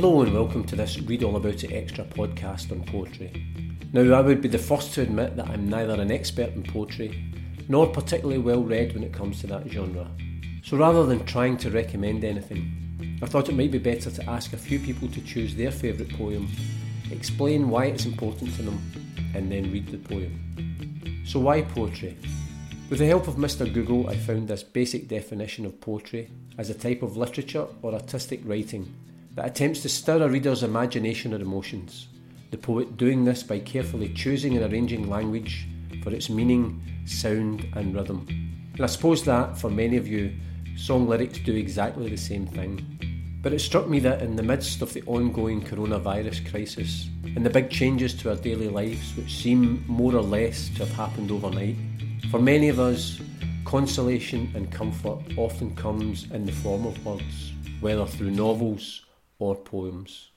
Hello and welcome to this Read All About It Extra podcast on poetry. Now, I would be the first to admit that I'm neither an expert in poetry nor particularly well read when it comes to that genre. So rather than trying to recommend anything, I thought it might be better to ask a few people to choose their favourite poem, explain why it's important to them, and then read the poem. So, why poetry? With the help of Mr. Google, I found this basic definition of poetry as a type of literature or artistic writing that attempts to stir a reader's imagination or emotions, the poet doing this by carefully choosing and arranging language for its meaning, sound, and rhythm. And I suppose that, for many of you, song lyrics do exactly the same thing. But it struck me that in the midst of the ongoing coronavirus crisis and the big changes to our daily lives, which seem more or less to have happened overnight, for many of us, consolation and comfort often comes in the form of words, whether through novels or poems.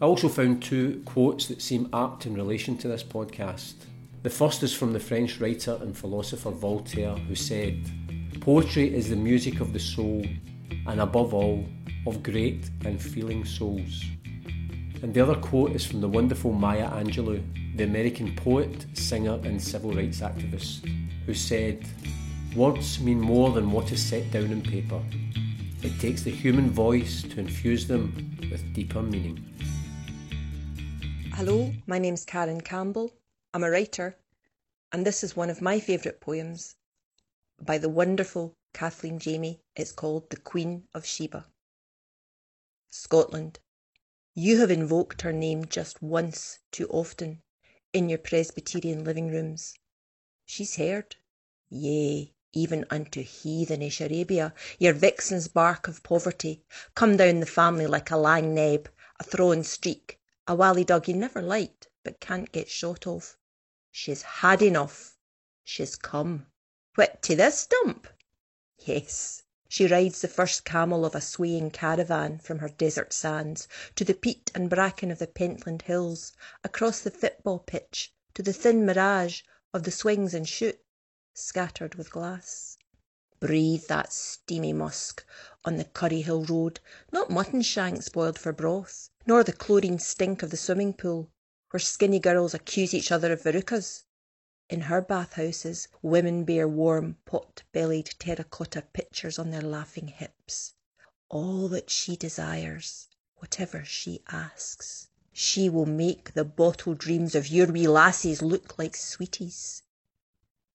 I also found two quotes that seem apt in relation to this podcast. The first is from the French writer and philosopher Voltaire, who said, Poetry is the music of the soul, and above all, of great and feeling souls. And the other quote is from the wonderful Maya Angelou, the American poet, singer, and civil rights activist, who said, Words mean more than what is set down in paper. It takes the human voice to infuse them with deeper meaning. Hello, my name's Karen Campbell. I'm a writer, and this is one of my favourite poems by the wonderful Kathleen Jamie. It's called The Queen of Sheba. Scotland, you have invoked her name just once too often in your Presbyterian living rooms. She's heard, yea, even unto heathenish Arabia, your vixen's bark of poverty, come down the family like a lang neb, a thrawn streak, a wally dog you never liked but can't get shot of. She's had enough. She's come. What, to this dump? Yes. She rides the first camel of a swaying caravan from her desert sands to the peat and bracken of the Pentland Hills, across the football pitch to the thin mirage of the swings and chute scattered with glass. Breathe that steamy musk on the Curriehill road, not mutton shanks boiled for broth, nor the chlorine stink of the swimming pool, where skinny girls accuse each other of verrucas. In her bathhouses women bear warm, pot-bellied terracotta pitchers on their laughing hips. All that she desires, whatever she asks, she will make the bottle dreams of your wee lassies look like sweeties.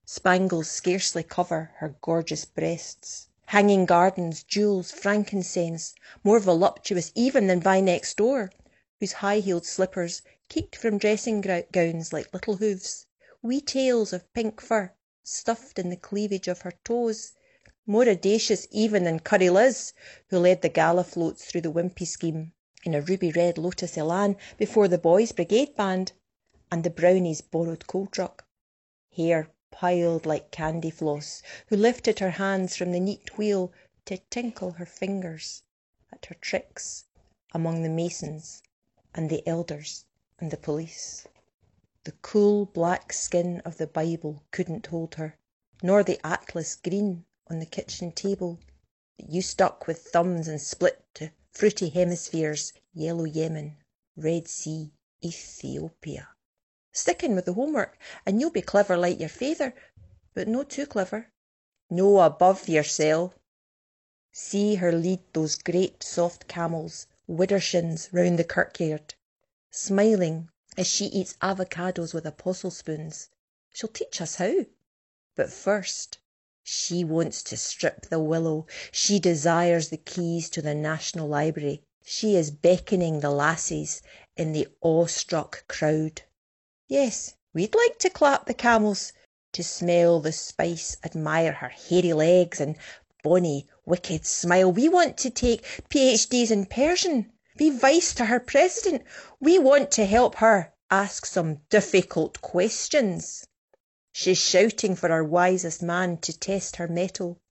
Spangles scarcely cover her gorgeous breasts. Hanging gardens, jewels, frankincense, more voluptuous even than Vi next door, whose high-heeled slippers keek from dressing gowns like little hoofs wee tails of pink fur stuffed in the cleavage of her toes, more audacious even than Currie Liz, who led the gala floats through the Wimpey scheme in a ruby red lotus elan before the boys' brigade band and the Brownies' borrowed coal truck. Hair piled like candy floss, who lifted her hands from the neat wheel to tinkle her fingers at her tricks among the masons and the elders and the police. The cool black skin of the Bible couldn't hold her, nor the Atlas green on the kitchen table that you stuck with thumbs and split to fruity hemispheres, yellow Yemen, Red Sea, Ethiopia. Stickin' with the homework, and you'll be clever like your feyther, but no too clever, no above yoursel. See her lead those great soft camels, widdershins, round the kirkyard, smiling as she eats avocados with apostle spoons. She'll teach us how. But first she wants to strip the willow, she desires the keys to the National Library, she is beckoning the lassies in the awe-struck crowd. Yes, we'd like to clap the camels, to smell the spice, admire her hairy legs and bonny wicked smile. We want to take PhDs in Persian be vice to her president. We want to help her ask some difficult questions. She's shouting for our wisest man to test her mettle.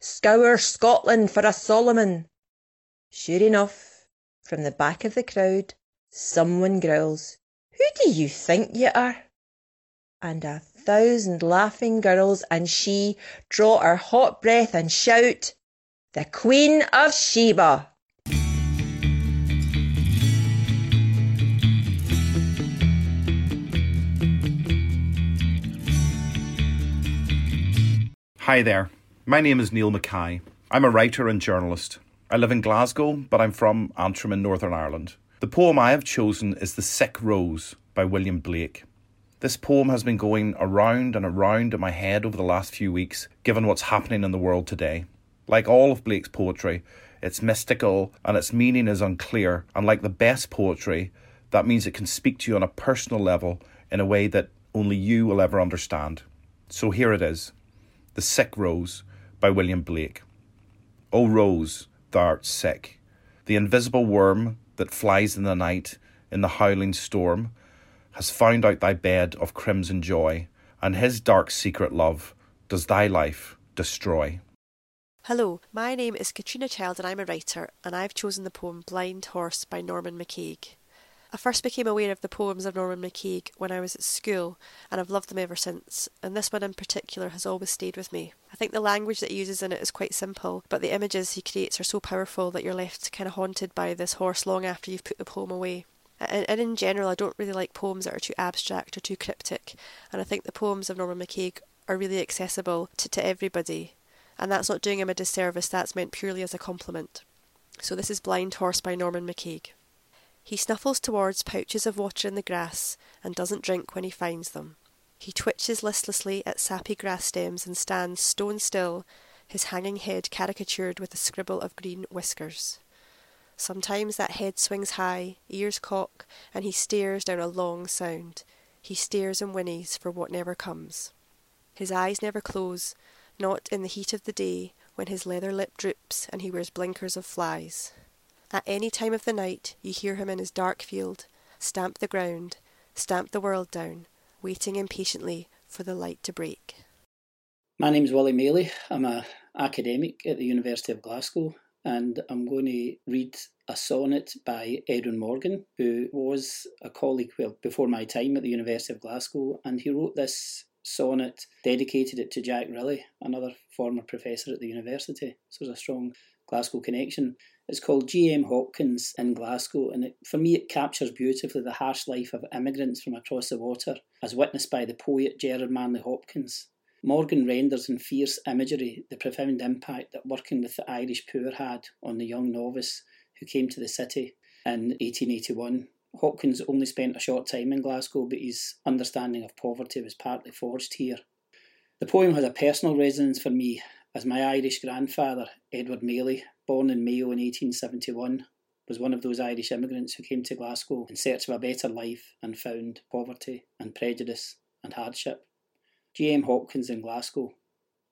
Scour Scotland for a Solomon. Sure enough, from the back of the crowd, someone growls, who do you think you are?" And a thousand laughing girls and she Draw her hot breath and shout, "The Queen of Sheba!" Hi there, my name is Neil Mackay. I'm a writer and journalist. I live in Glasgow, but I'm from Antrim in Northern Ireland. The poem I have chosen is The Sick Rose by William Blake. This poem has been going around and around in my head over the last few weeks, given what's happening in the world today. Like all of Blake's poetry, it's mystical and its meaning is unclear, and like the best poetry, that means it can speak to you on a personal level in a way that only you will ever understand. So here it is The Sick Rose by William Blake. O Rose, thou art sick, the invisible worm that flies in the night in the howling storm has found out thy bed of crimson joy, and his dark secret love does thy life destroy. Hello, my name is Katrina Child and I'm a writer, and I've chosen the poem Blind Horse by Norman MacCaig. I first became aware of the poems of Norman MacCaig when I was at school, and I've loved them ever since, and this one in particular has always stayed with me. I think the language that he uses in it is quite simple, but the images he creates are so powerful that you're left kind of haunted by this horse long after you've put the poem away. And, and in general, I don't really like poems that are too abstract or too cryptic. And I think the poems of Norman MacCaig are really accessible to, to everybody. And that's not doing him a disservice, that's meant purely as a compliment. So this is Blind Horse by Norman MacCaig. He snuffles towards pouches of water in the grass and doesn't drink when he finds them. He twitches listlessly at sappy grass stems and stands stone still, his hanging head caricatured with a scribble of green whiskers. Sometimes that head swings high, ears cock, and he stares down a long sound. He stares and whinnies for what never comes. His eyes never close, not in the heat of the day, when his leather lip droops and he wears blinkers of flies. At any time of the night you hear him in his dark field, stamp the ground, stamp the world down, waiting impatiently for the light to break. My name's Willy Maley. I'm a academic at the University of Glasgow and I'm going to read a sonnet by Edwin Morgan, who was a colleague well before my time at the University of Glasgow, and he wrote this sonnet, dedicated it to Jack Rillie, another former professor at the university. So there's a strong Glasgow connection. It's called G.M. Hopkins in Glasgow, and it, for me, it captures beautifully the harsh life of immigrants from across the water, as witnessed by the poet Gerard Manley Hopkins. Morgan renders in fierce imagery the profound impact that working with the Irish poor had on the young novice who came to the city in 1881. Hopkins only spent a short time in Glasgow, but his understanding of poverty was partly forged here. The poem has a personal resonance for me, as my Irish grandfather, Edward Maley, born in Mayo in 1871, was one of those Irish immigrants who came to Glasgow in search of a better life and found poverty and prejudice and hardship. G.M. Hopkins in Glasgow.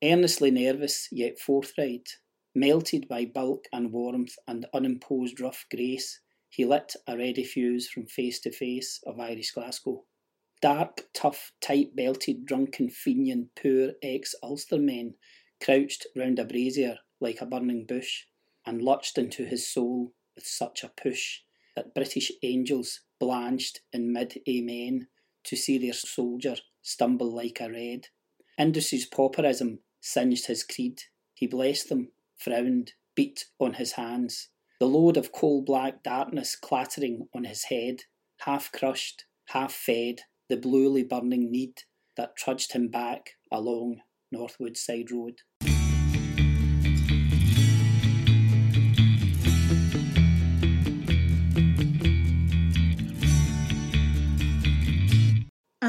Earnestly nervous, yet forthright, melted by bulk and warmth and unimposed rough grace, he lit a ready fuse from face to face of Irish Glasgow. Dark, tough, tight belted, drunken, fenian, poor ex Ulster men crouched round a brazier like a burning bush, and lurched into his soul with such a push that British angels blanched in mid Amen to see their soldier stumble like a red. Industry's pauperism singed his creed. He blessed them, frowned, beat on his hands. The load of coal black darkness clattering on his head, half crushed, half fed, the bluely burning need that trudged him back along North Woodside Road.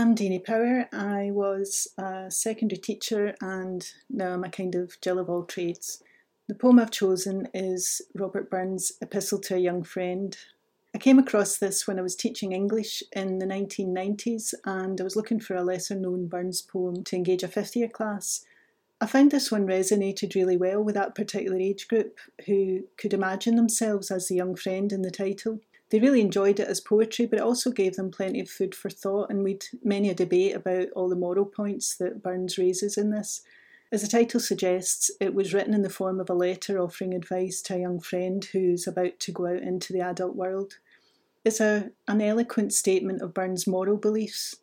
I'm Deanie Power. I was a secondary teacher and now I'm a kind of Jill of all trades. The poem I've chosen is Robert Burns' Epistle to a Young Friend. I came across this when I was teaching English in the 1990s and I was looking for a lesser known Burns poem to engage a fifth year class. I found this one resonated really well with that particular age group who could imagine themselves as the young friend in the title. They really enjoyed it as poetry, but it also gave them plenty of food for thought, and we'd many a debate about all the moral points that Burns raises in this. As the title suggests, it was written in the form of a letter offering advice to a young friend who's about to go out into the adult world. It's a, an eloquent statement of Burns' moral beliefs,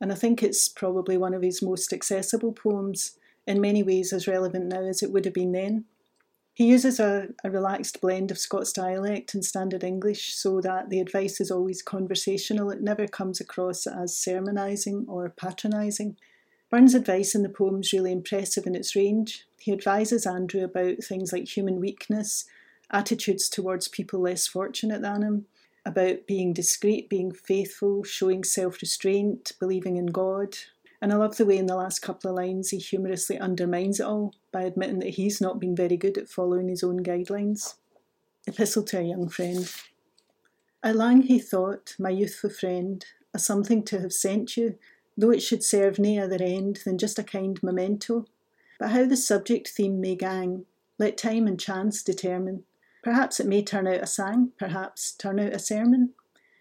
and I think it's probably one of his most accessible poems, in many ways as relevant now as it would have been then. He uses a, a relaxed blend of Scots dialect and standard English so that the advice is always conversational. It never comes across as sermonising or patronising. Burns' advice in the poem is really impressive in its range. He advises Andrew about things like human weakness, attitudes towards people less fortunate than him, about being discreet, being faithful, showing self restraint, believing in God. And I love the way in the last couple of lines he humorously undermines it all by admitting that he's not been very good at following his own guidelines. Epistle to a Young Friend. I lang he thought, my youthful friend, a something to have sent you, though it should serve nae other end than just a kind memento. But how the subject theme may gang, let time and chance determine. Perhaps it may turn out a sang, perhaps turn out a sermon.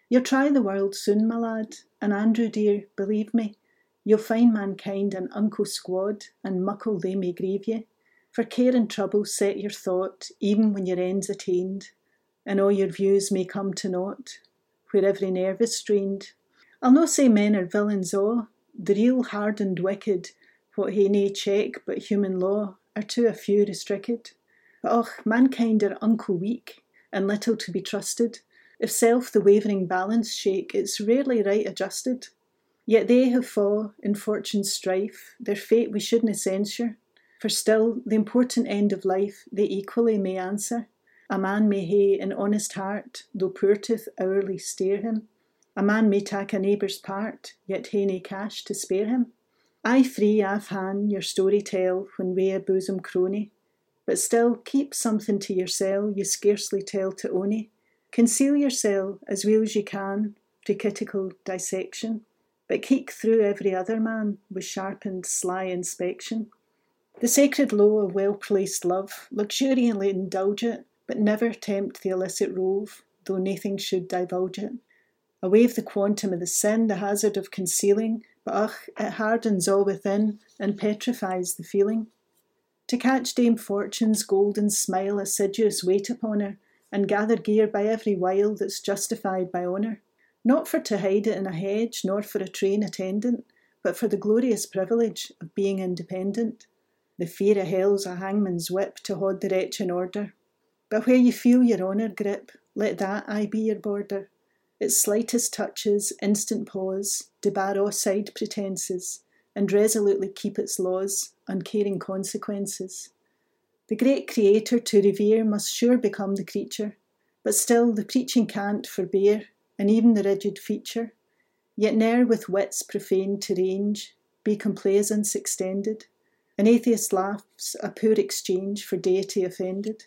You'll try the world soon, my lad, and Andrew dear, believe me, you'll find mankind an unco squad, and muckle they may grieve ye. For care and trouble set your thought, even when your end's attained, and all your views may come to naught, where every nerve is strained. I'll no say men are villains all, the real hardened wicked, what hae nae check but human law, are to a few restricted. But och, mankind are unco weak, and little to be trusted. If self the wavering balance shake, it's rarely right adjusted. Yet they who fall in fortune's strife, their fate we shouldna censure, for still the important end of life they equally may answer. A man may hae an honest heart, though poor tooth hourly stare him. A man may tak a neighbour's part, yet hae nae cash to spare him. I free I've han your story tell when we a bosom crony, but still keep something to yoursel you scarcely tell to ony. Conceal yoursel as well as you can frae critical dissection, but keek through every other man with sharpened sly inspection. The sacred law of well placed love, luxuriantly indulge it, but never tempt the illicit rove, though naething should divulge it. Awave the quantum of the sin, the hazard of concealing, but ach, it hardens all within and petrifies the feeling. To catch Dame Fortune's golden smile, assiduous wait upon her, and gather gear by every wile that's justified by honour. Not for to hide it in a hedge, nor for a train attendant, but for the glorious privilege of being independent. The fear of hell's a hangman's whip to hold the wretch in order. But where you feel your honour grip, let that aye be your border. Its slightest touches, instant pause, debar all side pretences, and resolutely keep its laws, uncaring consequences. The great Creator to revere must sure become the creature, but still the preaching can't forbear, and even the rigid feature. Yet ne'er with wits profane to range, be complaisance extended. An atheist laughs a poor exchange for deity offended.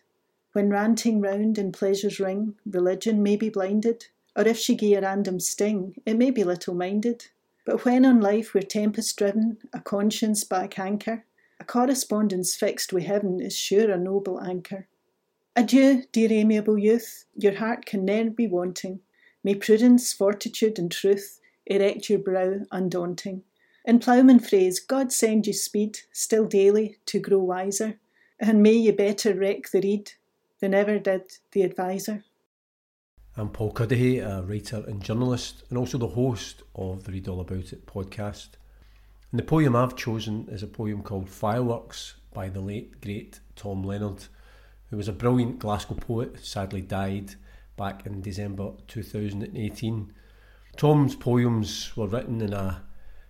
When ranting round in pleasure's ring, religion may be blinded, or if she gie a random sting, it may be little minded. But when on life we're tempest driven, a conscience by a canker, a correspondence fixed with heaven is sure a noble anchor. Adieu, dear amiable youth, your heart can ne'er be wanting. May prudence, fortitude, and truth erect your brow undaunting. In ploughman phrase, God send you speed, still daily, to grow wiser, and may you better reck the reed than ever did the adviser. I'm Paul Cuddihy, a writer and journalist, and also the host of the Read All About It podcast. And the poem I've chosen is a poem called Fireworks by the late, great Tom Leonard, who was a brilliant Glasgow poet, sadly died back in December 2018. Tom's poems were written in a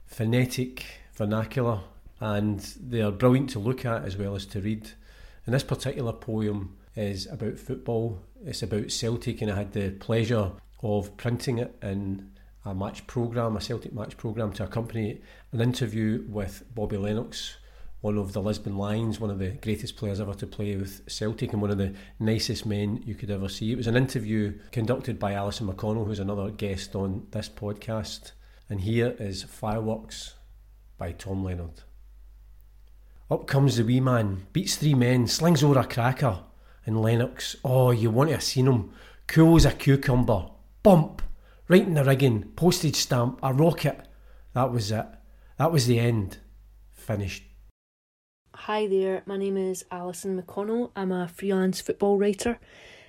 phonetic vernacular and they are brilliant to look at as well as to read. And this particular poem is about football it's about Celtic, and I had the pleasure of printing it in a match programme, a Celtic match programme, to accompany an interview with Bobby Lennox, one of the Lisbon Lions, one of the greatest players ever to play with Celtic, and one of the nicest men you could ever see. It was an interview conducted by Alison McConnell, who's another guest on this podcast. And here is Fireworks by Tom Leonard. Up comes the wee man, beats three men, slings over a cracker and Lennox, oh, you want to have seen him. Cool as a cucumber. Bump! Right in the rigging. Postage stamp. A rocket. That was it. That was the end. Finished. Hi there, my name is Alison McConnell. I'm a freelance football writer.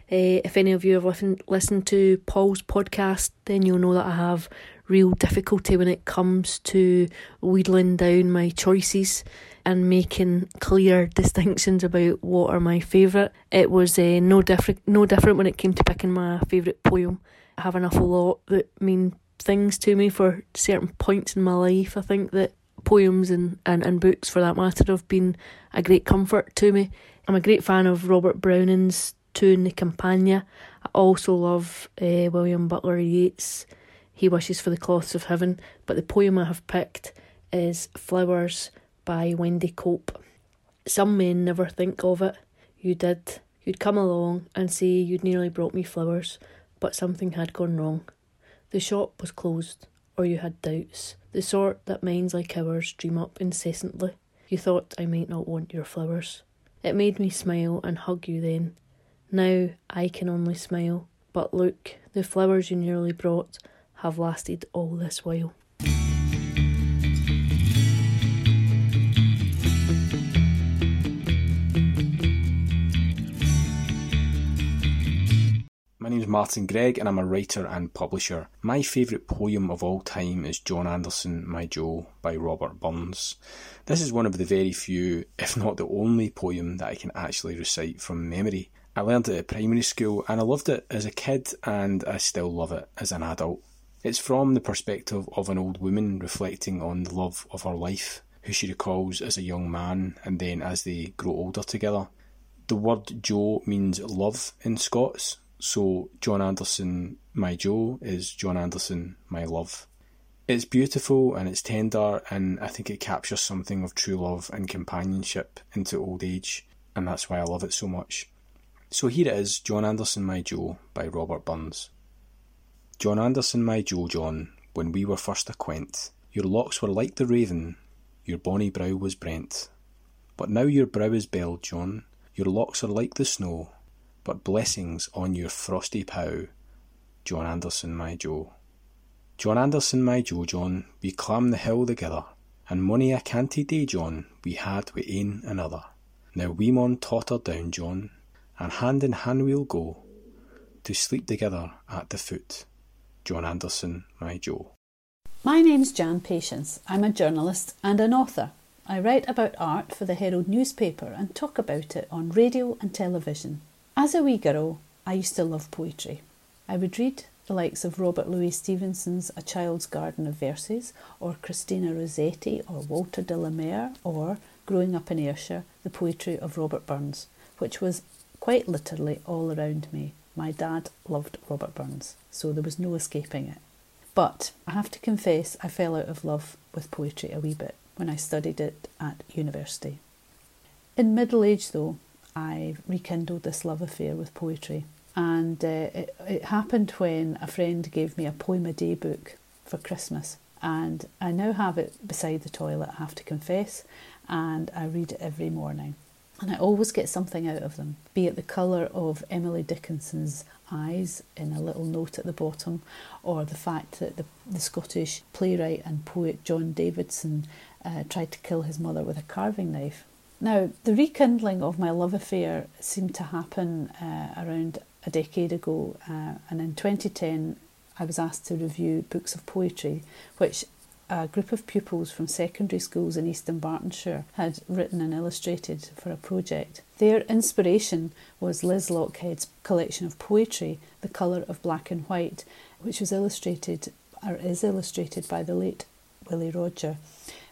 Uh, if any of you have listened to Paul's podcast, then you'll know that I have real difficulty when it comes to wheedling down my choices and making clear distinctions about what are my favourite. It was uh, no different, no different when it came to picking my favourite poem. I have an awful lot that mean things to me for certain points in my life. I think that poems and, and, and books for that matter have been a great comfort to me. I'm a great fan of Robert Browning's Tu The Campagna. I also love uh, William Butler Yeats' He Wishes for the Cloths of Heaven, but the poem I have picked is Flowers by Wendy Cope. Some men never think of it. You did. You'd come along and say you'd nearly brought me flowers, but something had gone wrong. The shop was closed, or you had doubts, the sort that minds like ours dream up incessantly. You thought I might not want your flowers. It made me smile and hug you then. Now I can only smile, but look, the flowers you nearly brought have lasted all this while. My is Martin Gregg and I'm a writer and publisher. My favourite poem of all time is John Anderson, My Joe by Robert Burns. This is one of the very few, if not the only poem that I can actually recite from memory. I learned it at primary school and I loved it as a kid and I still love it as an adult. It's from the perspective of an old woman reflecting on the love of her life, who she recalls as a young man and then as they grow older together. The word Joe means love in Scots, so John Anderson, My Joe, is John Anderson, My Love. It's beautiful and it's tender, and I think it captures something of true love and companionship into old age, and that's why I love it so much. So here it is John Anderson, My Joe by Robert Burns. John Anderson, my Joe John, when we were first acquaint, your locks were like the raven, your bonny brow was brent. But now your brow is belled, John, your locks are like the snow, but blessings on your frosty pow, John Anderson, my Joe. John Anderson, my Joe, John, we clamb the hill together, and mony a canty day, John, we had wi' ane another. Now we maun totter down, John, and hand in hand we'll go, to sleep together at the foot, John Anderson, my Joe. My name's Jan Patience. I'm a journalist and an author. I write about art for the Herald newspaper and talk about it on radio and television. As a wee girl, I used to love poetry. I would read the likes of Robert Louis Stevenson's A Child's Garden of Verses, or Christina Rossetti, or Walter de la Mare, or, growing up in Ayrshire, the poetry of Robert Burns, which was quite literally all around me. My dad loved Robert Burns, so there was no escaping it. But I have to confess, I fell out of love with poetry a wee bit when I studied it at university. In middle age, though, I rekindled this love affair with poetry. And uh, it, it happened when a friend gave me a poem a day book for Christmas. And I now have it beside the toilet, I have to confess, and I read it every morning. And I always get something out of them, be it the colour of Emily Dickinson's eyes in a little note at the bottom, or the fact that the, the Scottish playwright and poet John Davidson uh, tried to kill his mother with a carving knife. Now, the rekindling of my love affair seemed to happen uh, around a decade ago, uh, and in 2010 I was asked to review books of poetry, which a group of pupils from secondary schools in Eastern Dunbartonshire had written and illustrated for a project. Their inspiration was Liz Lochhead's collection of poetry, The Colour of Black and White, which was illustrated or is illustrated by the late Willie Rodger.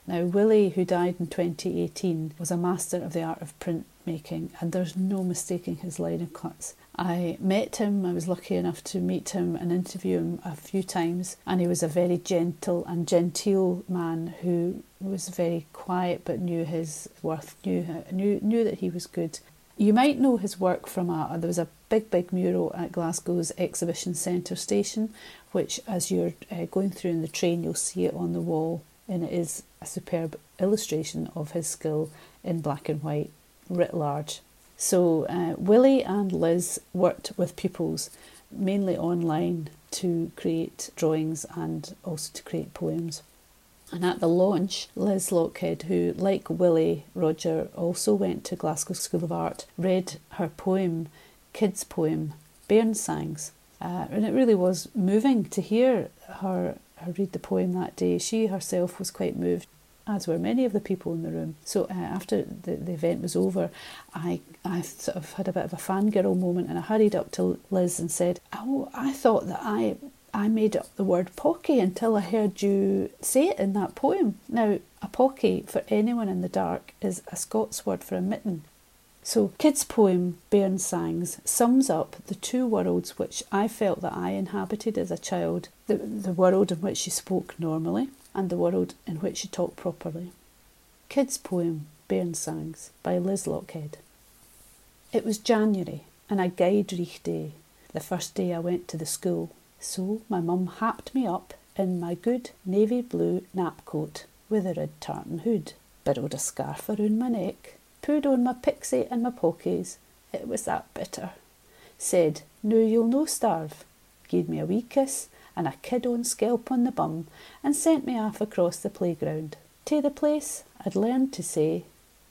Now, Willie, who died in 2018, was a master of the art of printmaking, and there's no mistaking his linocuts. I met him, I was lucky enough to meet him and interview him a few times, and he was a very gentle and genteel man who was very quiet but knew his worth, knew, knew, knew that he was good. You might know his work from a there was a big, big mural at Glasgow's Exhibition Centre station, which, as you're uh, going through in the train, you'll see it on the wall and it is a superb illustration of his skill in black and white writ large. So, uh, Willie and Liz worked with pupils mainly online to create drawings and also to create poems. And at the launch, Liz Lochhead, who, like Willie Rodger, also went to Glasgow School of Art, read her poem, kids' poem, Bairnsangs. Uh, and it really was moving to hear her read the poem that day. She herself was quite moved, as were many of the people in the room. So uh, after the, the event was over, I I sort of had a bit of a fangirl moment, and I hurried up to Liz and said, "Oh, I thought that I." I made up the word pocky until I heard you say it in that poem. Now, A pocky, for anyone in the dark, is a Scots word for a mitten. So, Kid's poem, Bairnsangs, sums up the two worlds which I felt that I inhabited as a child the, the world in which she spoke normally and the world in which she talked properly. Kid's poem, Bairnsangs, by Liz Lochhead. It was January, and a guide reich day, the first day I went to the school. So my mum happed me up in my good navy blue napcoat with a red tartan hood, burrowed a scarf around my neck, poured on my pixie and my pokies. It was that bitter. Said, Noo you'll no starve. Gave me a wee kiss and a kid on scalp on the bum and sent me off across the playground. To the place I'd learned to say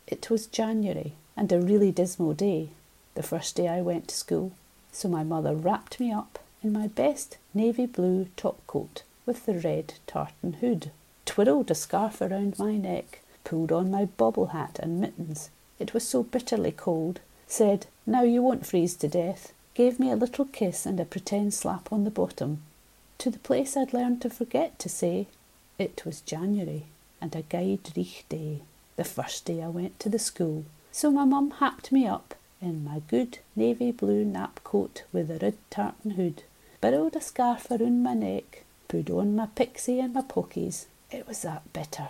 it was January and a really dismal day, the first day I went to school. So my mother wrapped me up in my best navy blue top coat with the red tartan hood, twirled a scarf around my neck, pulled on my bobble hat and mittens. It was so bitterly cold. Said, Now you won't freeze to death. Gave me a little kiss and a pretend slap on the bottom. To the place I'd learned to forget to say, It was January and a guide reich day, the first day I went to the school. So my mum happed me up in my good navy blue nap coat with a red tartan hood, burrowed a scarf around my neck, put on my pixie and my pokies. It was that bitter.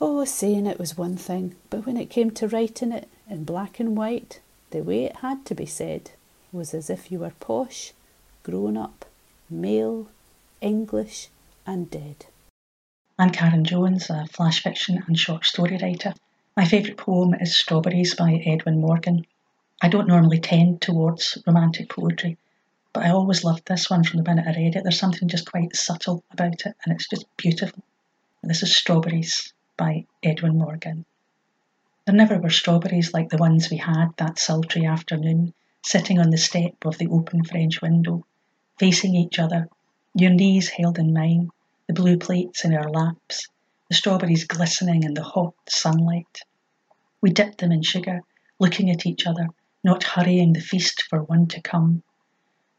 Oh, saying it was one thing, but when it came to writing it in black and white, the way it had to be said was as if you were posh, grown up, male, English, and dead. I'm Karen Jones, a flash fiction and short story writer. My favourite poem is Strawberries by Edwin Morgan. I don't normally tend towards romantic poetry, but I always loved this one from the minute I read it. There's something just quite subtle about it, and it's just beautiful. This is Strawberries by Edwin Morgan. There never were strawberries like the ones we had that sultry afternoon, sitting on the step of the open French window, facing each other, your knees held in mine, the blue plates in our laps, the strawberries glistening in the hot sunlight. We dipped them in sugar, looking at each other, not hurrying the feast for one to come.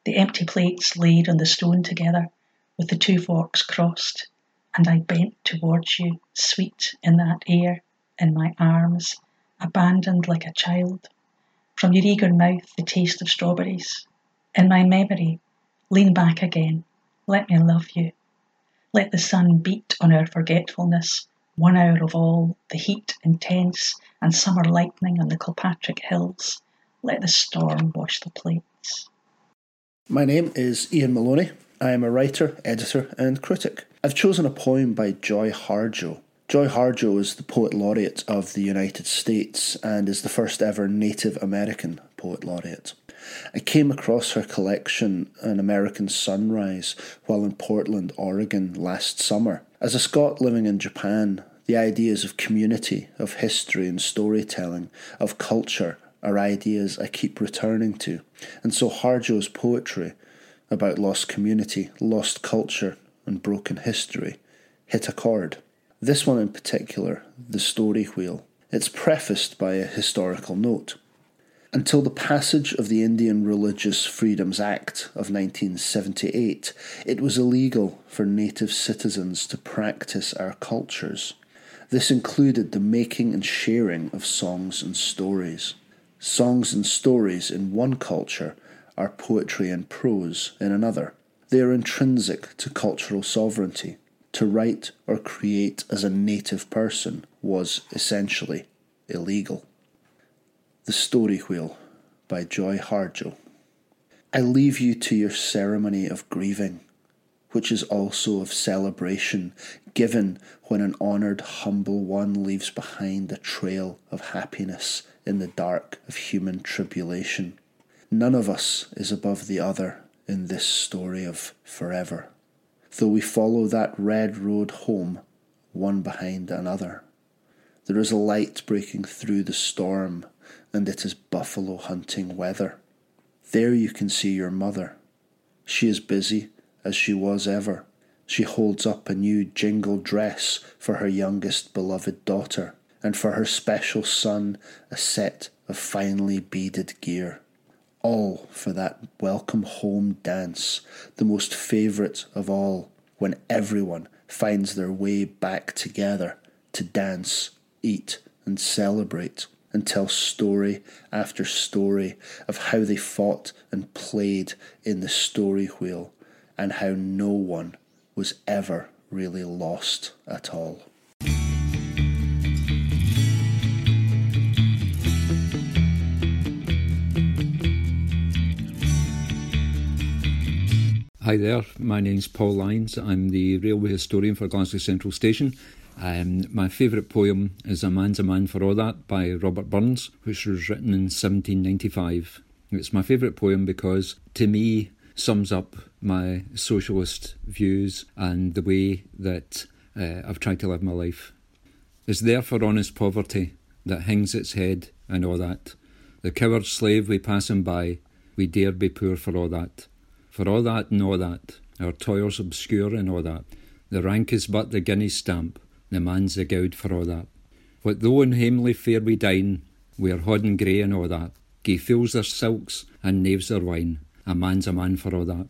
The empty plates laid on the stone together, with the two forks crossed, and I bent towards you, sweet in that air, in my arms, abandoned like a child. From your eager mouth, the taste of strawberries. In my memory, lean back again, let me love you. Let the sun beat on our forgetfulness, one hour of all, the heat intense, and summer lightning on the Kilpatrick hills. Let the storm wash the plates. My name is Iain Maloney. I am a writer, editor, and critic. I've chosen a poem by Joy Harjo. Joy Harjo is the Poet Laureate of the United States and is the first ever Native American Poet Laureate. I came across her collection, An American Sunrise, while in Portland, Oregon last summer. As a Scot living in Japan, the ideas of community, of history and storytelling, of culture are ideas I keep returning to. And so Harjo's poetry about lost community, lost culture, and broken history hit a chord. This one in particular, The Story Wheel, it's prefaced by a historical note. Until the passage of the Indian Religious Freedoms Act of 1978, it was illegal for native citizens to practice our cultures. This included the making and sharing of songs and stories. Songs and stories in one culture are poetry and prose in another. They are intrinsic to cultural sovereignty. To write or create as a native person was essentially illegal. The Story Wheel by Joy Harjo. I leave you to your ceremony of grieving, which is also of celebration, given when an honoured humble one leaves behind a trail of happiness in the dark of human tribulation. None of us is above the other in this story of forever, though we follow that red road home, one behind another. There is a light breaking through the storm and it is buffalo hunting weather. There you can see your mother. She is busy as she was ever. She holds up a new jingle dress for her youngest beloved daughter, and for her special son a set of finely beaded gear. All for that welcome home dance, the most favourite of all, when everyone finds their way back together to dance, eat, and celebrate, and tell story after story of how they fought and played in the story wheel, and how no one was ever really lost at all. Hi there, my name's Paul Lyons. I'm the railway historian for Glasgow Central Station. Um, my favourite poem is A Man's a Man for All That by Robert Burns, which was written in 1795. It's my favourite poem because, to me, sums up my socialist views and the way that uh, I've tried to live my life. It's there for honest poverty that hangs its head and all that. The coward slave we pass him by, we dare be poor for all that. For all that and all that, our toils obscure and all that, the rank is but the guinea stamp, the man's the gowd for all that. What though in hamely fare we dine, we're hodden grey and all that, gie fools their silks and knaves their wine, a man's a man for all that.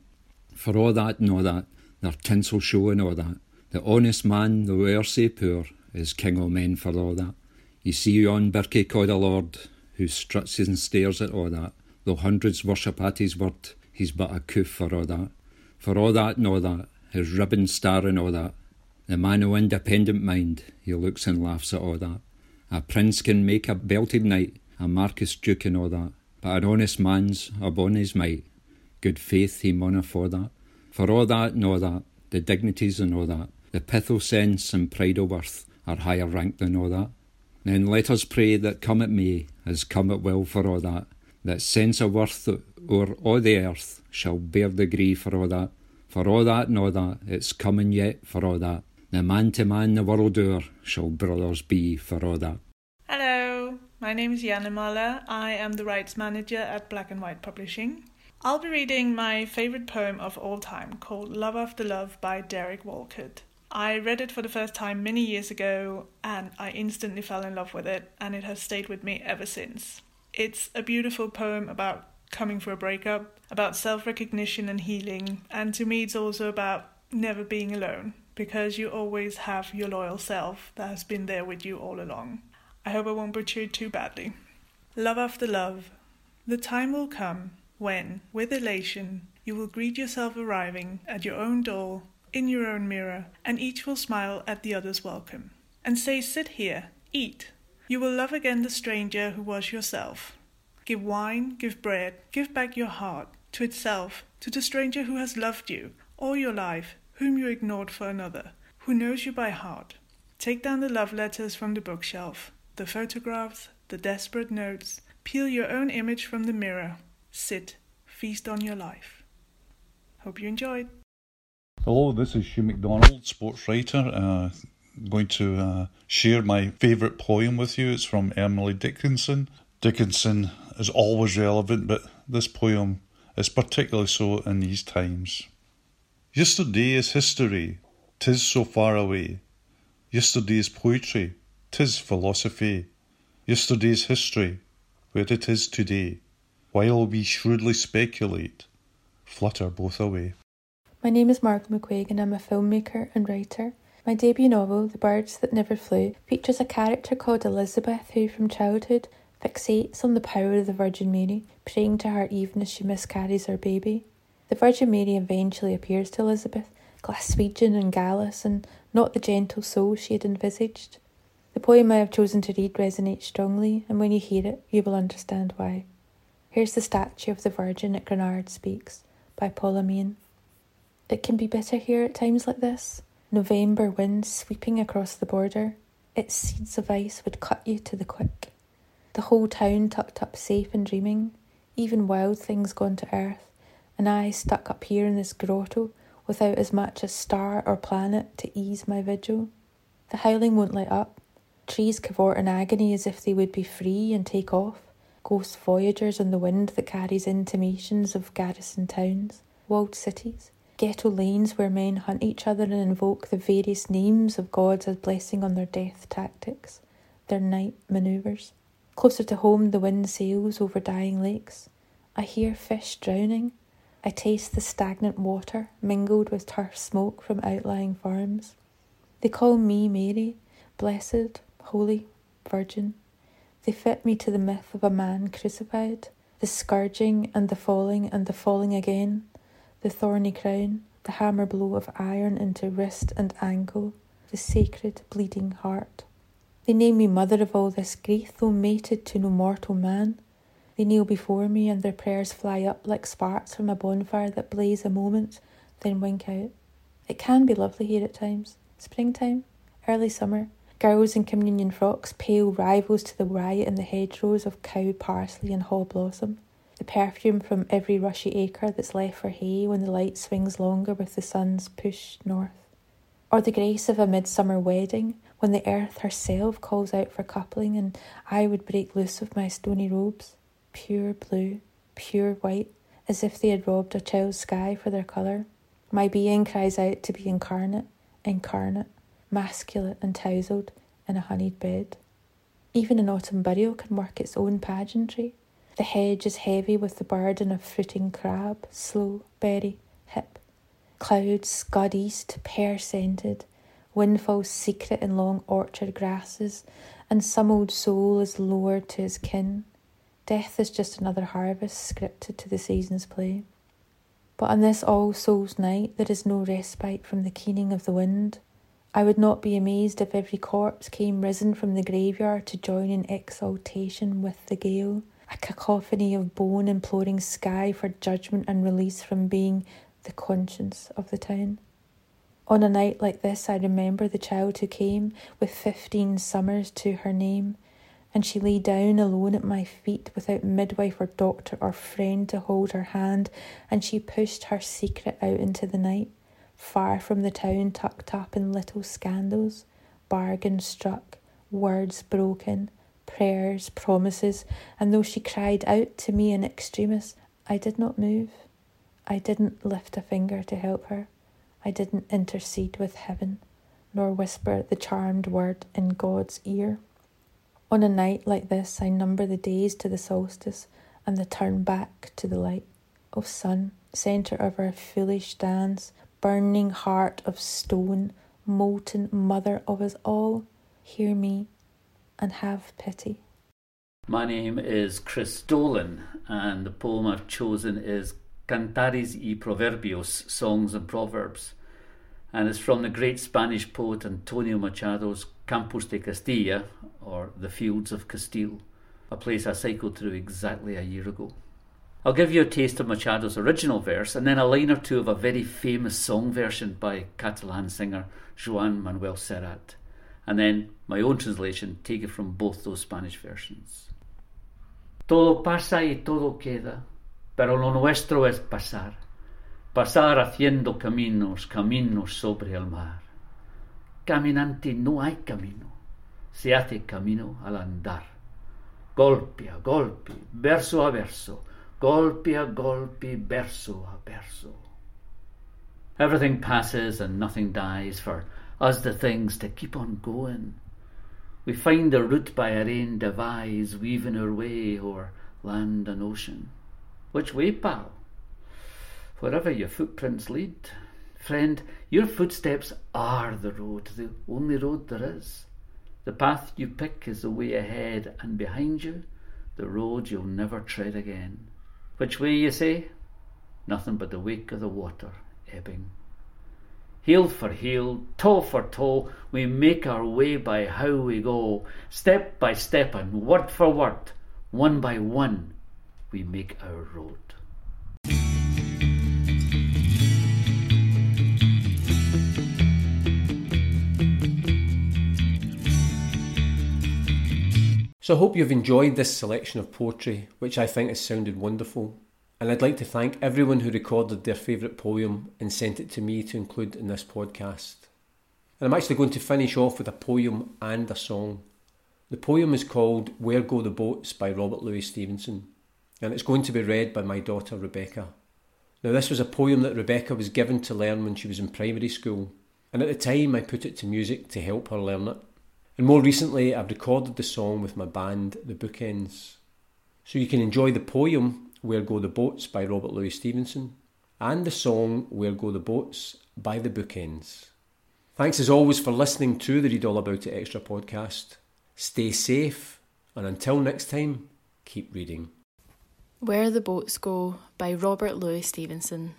For all that and all that, their tinsel show and all that, the honest man, though e'er poor, is king o' men for all that. You see yon birkie called a lord, who struts and stares at all that, though hundreds worship at his word, he's but a coof for all that. For all that and all that, his ribbon star and all that, the man o' independent mind, he looks and laughs at all that. A prince can make a belted knight, a Marquis Duke and all that, but an honest man's upon his might. Good faith he mauna for that. For all that and all that, the dignities and all that, the pith o' sense and pride o' worth are higher ranked than all that. Then let us pray that come it may, as come it will for all that, that sense of worth o'er all the earth shall bear the grief for all that. For all that and all that, it's coming yet for all that. The man to man the world o'er shall brothers be for all that. Hello, my name is Mahler. I am the rights manager at Black and White Publishing. I'll be reading my favorite poem of all time called Love After Love by Derek Walcott. I read it for the first time many years ago and I instantly fell in love with it, and it has stayed with me ever since. It's a beautiful poem about coming for a breakup, about self recognition and healing, and to me, it's also about never being alone because you always have your loyal self that has been there with you all along. I hope I won't butcher it too badly. Love after love. The time will come when, with elation, you will greet yourself arriving at your own door, in your own mirror, and each will smile at the other's welcome and say, Sit here, eat. You will love again the stranger who was yourself. Give wine, give bread, give back your heart to itself, to the stranger who has loved you all your life, whom you ignored for another, who knows you by heart. Take down the love letters from the bookshelf, the photographs, the desperate notes, peel your own image from the mirror, sit, feast on your life. Hope you enjoyed. Hello, this is Hugh McDonald, sports writer. Uh, going to uh, share my favourite poem with you. It's from Emily Dickinson. Dickinson is always relevant, but this poem is particularly so in these times. Yesterday is history, tis so far away. Yesterday's poetry, tis philosophy. Yesterday's history, where it is today, while we shrewdly speculate, flutter both away. My name is Margot McCuaig and I'm a filmmaker and writer. My debut novel, The Birds That Never Flew, features a character called Elizabeth who, from childhood, fixates on the power of the Virgin Mary, praying to her even as she miscarries her baby. The Virgin Mary eventually appears to Elizabeth, Glaswegian and gallous, and not the gentle soul she had envisaged. The poem I have chosen to read resonates strongly, and when you hear it, you will understand why. Here's the statue of the Virgin at Granard Speaks by Paula Meehan. It can be bitter here at times like this. November winds sweeping across the border, its seeds of ice would cut you to the quick. The whole town tucked up safe and dreaming, even wild things gone to earth, and I stuck up here in this grotto without as much as star or planet to ease my vigil. The howling won't let up. Trees cavort in agony as if they would be free and take off, ghost voyagers on the wind that carries intimations of garrison towns, walled cities, ghetto lanes where men hunt each other and invoke the various names of gods as blessing on their death tactics, their night manoeuvres. Closer to home, the wind sails over dying lakes. I hear fish drowning. I taste the stagnant water mingled with turf smoke from outlying farms. They call me Mary, blessed, holy, virgin. They fit me to the myth of a man crucified, the scourging and the falling and the falling again, the thorny crown, the hammer blow of iron into wrist and ankle, the sacred bleeding heart. They name me mother of all this grief, though mated to no mortal man. They kneel before me, and their prayers fly up like sparks from a bonfire that blaze a moment, then wink out. It can be lovely here at times. Springtime, early summer, girls in communion frocks, pale rivals to the riot in the hedgerows of cow parsley and haw blossom. The perfume from every rushy acre that's left for hay when the light swings longer with the sun's push north. Or the grace of a midsummer wedding when the earth herself calls out for coupling and I would break loose of my stony robes, pure blue, pure white, as if they had robbed a child's sky for their colour. My being cries out to be incarnate, incarnate, masculate and tousled in a honeyed bed. Even an autumn burial can work its own pageantry. The hedge is heavy with the burden of fruiting crab, sloe, berry, hip. Clouds scud east, pear scented, windfalls secret in long orchard grasses, and some old soul is lowered to his kin. Death is just another harvest scripted to the season's play. But on this All Souls' night there is no respite from the keening of the wind, I would not be amazed if every corpse came risen from the graveyard to join in exultation with the gale, a cacophony of bone imploring sky for judgment and release from being the conscience of the town. On a night like this, I remember the child who came with fifteen summers to her name, and she lay down alone at my feet without midwife or doctor or friend to hold her hand, and she pushed her secret out into the night far from the town tucked up in little scandals, bargains struck, words broken, prayers, promises, and though she cried out to me in extremis, I did not move. I didn't lift a finger to help her. I didn't intercede with heaven, nor whisper the charmed word in God's ear. On a night like this, I number the days to the solstice and the turn back to the light. O sun, centre of our foolish dance, burning heart of stone, molten mother of us all, hear me and have pity. My name is Chris Dolan, and the poem I've chosen is Cantares y Proverbios, Songs and Proverbs, and it's from the great Spanish poet Antonio Machado's Campos de Castilla, or The Fields of Castile, a place I cycled through exactly a year ago. I'll give you a taste of Machado's original verse and then a line or two of a very famous song version by Catalan singer Joan Manuel Serrat, and then my own translation taken from both those Spanish versions. Todo pasa y todo queda, pero lo nuestro es pasar, pasar haciendo caminos, caminos sobre el mar. Caminante no hay camino, se hace camino al andar. Golpe a golpe, verso a verso, golpe a golpe, verso a verso. Everything passes and nothing dies for us the things to keep on going. We find a route by our own devise, weaving our way o'er land and ocean. Which way, pal? Wherever your footprints lead. Friend, your footsteps are the road, the only road there is. The path you pick is the way ahead, and behind you, the road you'll never tread again. Which way, you say? Nothing but the wake of the water ebbing. Heel for heel, toe for toe, we make our way by how we go, step by step and word for word, one by one, we make our road. So I hope you've enjoyed this selection of poetry, which I think has sounded wonderful. And I'd like to thank everyone who recorded their favourite poem and sent it to me to include in this podcast. And I'm actually going to finish off with a poem and a song. The poem is called Where Go the Boats by Robert Louis Stevenson, and it's going to be read by my daughter Rebecca. Now, this was a poem that Rebecca was given to learn when she was in primary school, and at the time I put it to music to help her learn it. And more recently, I've recorded the song with my band, The Bookends. So you can enjoy the poem Where Go the Boats by Robert Louis Stevenson and the song Where Go the Boats by The Bookends. Thanks as always for listening to the Read All About It Extra podcast. Stay safe, and until next time, keep reading. Where the Boats Go by Robert Louis Stevenson.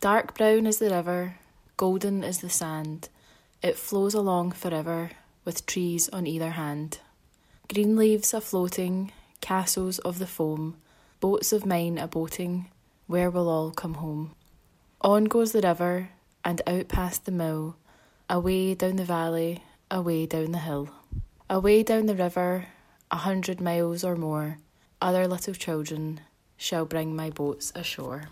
Dark brown is the river, golden is the sand. It flows along forever, with trees on either hand. Green leaves a floating, castles of the foam, boats of mine a boating, where will all come home? On goes the river, and out past the mill, away down the valley, away down the hill. Away down the river, a hundred miles or more, other little children shall bring my boats ashore.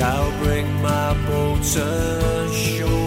shall bring my boat ashore.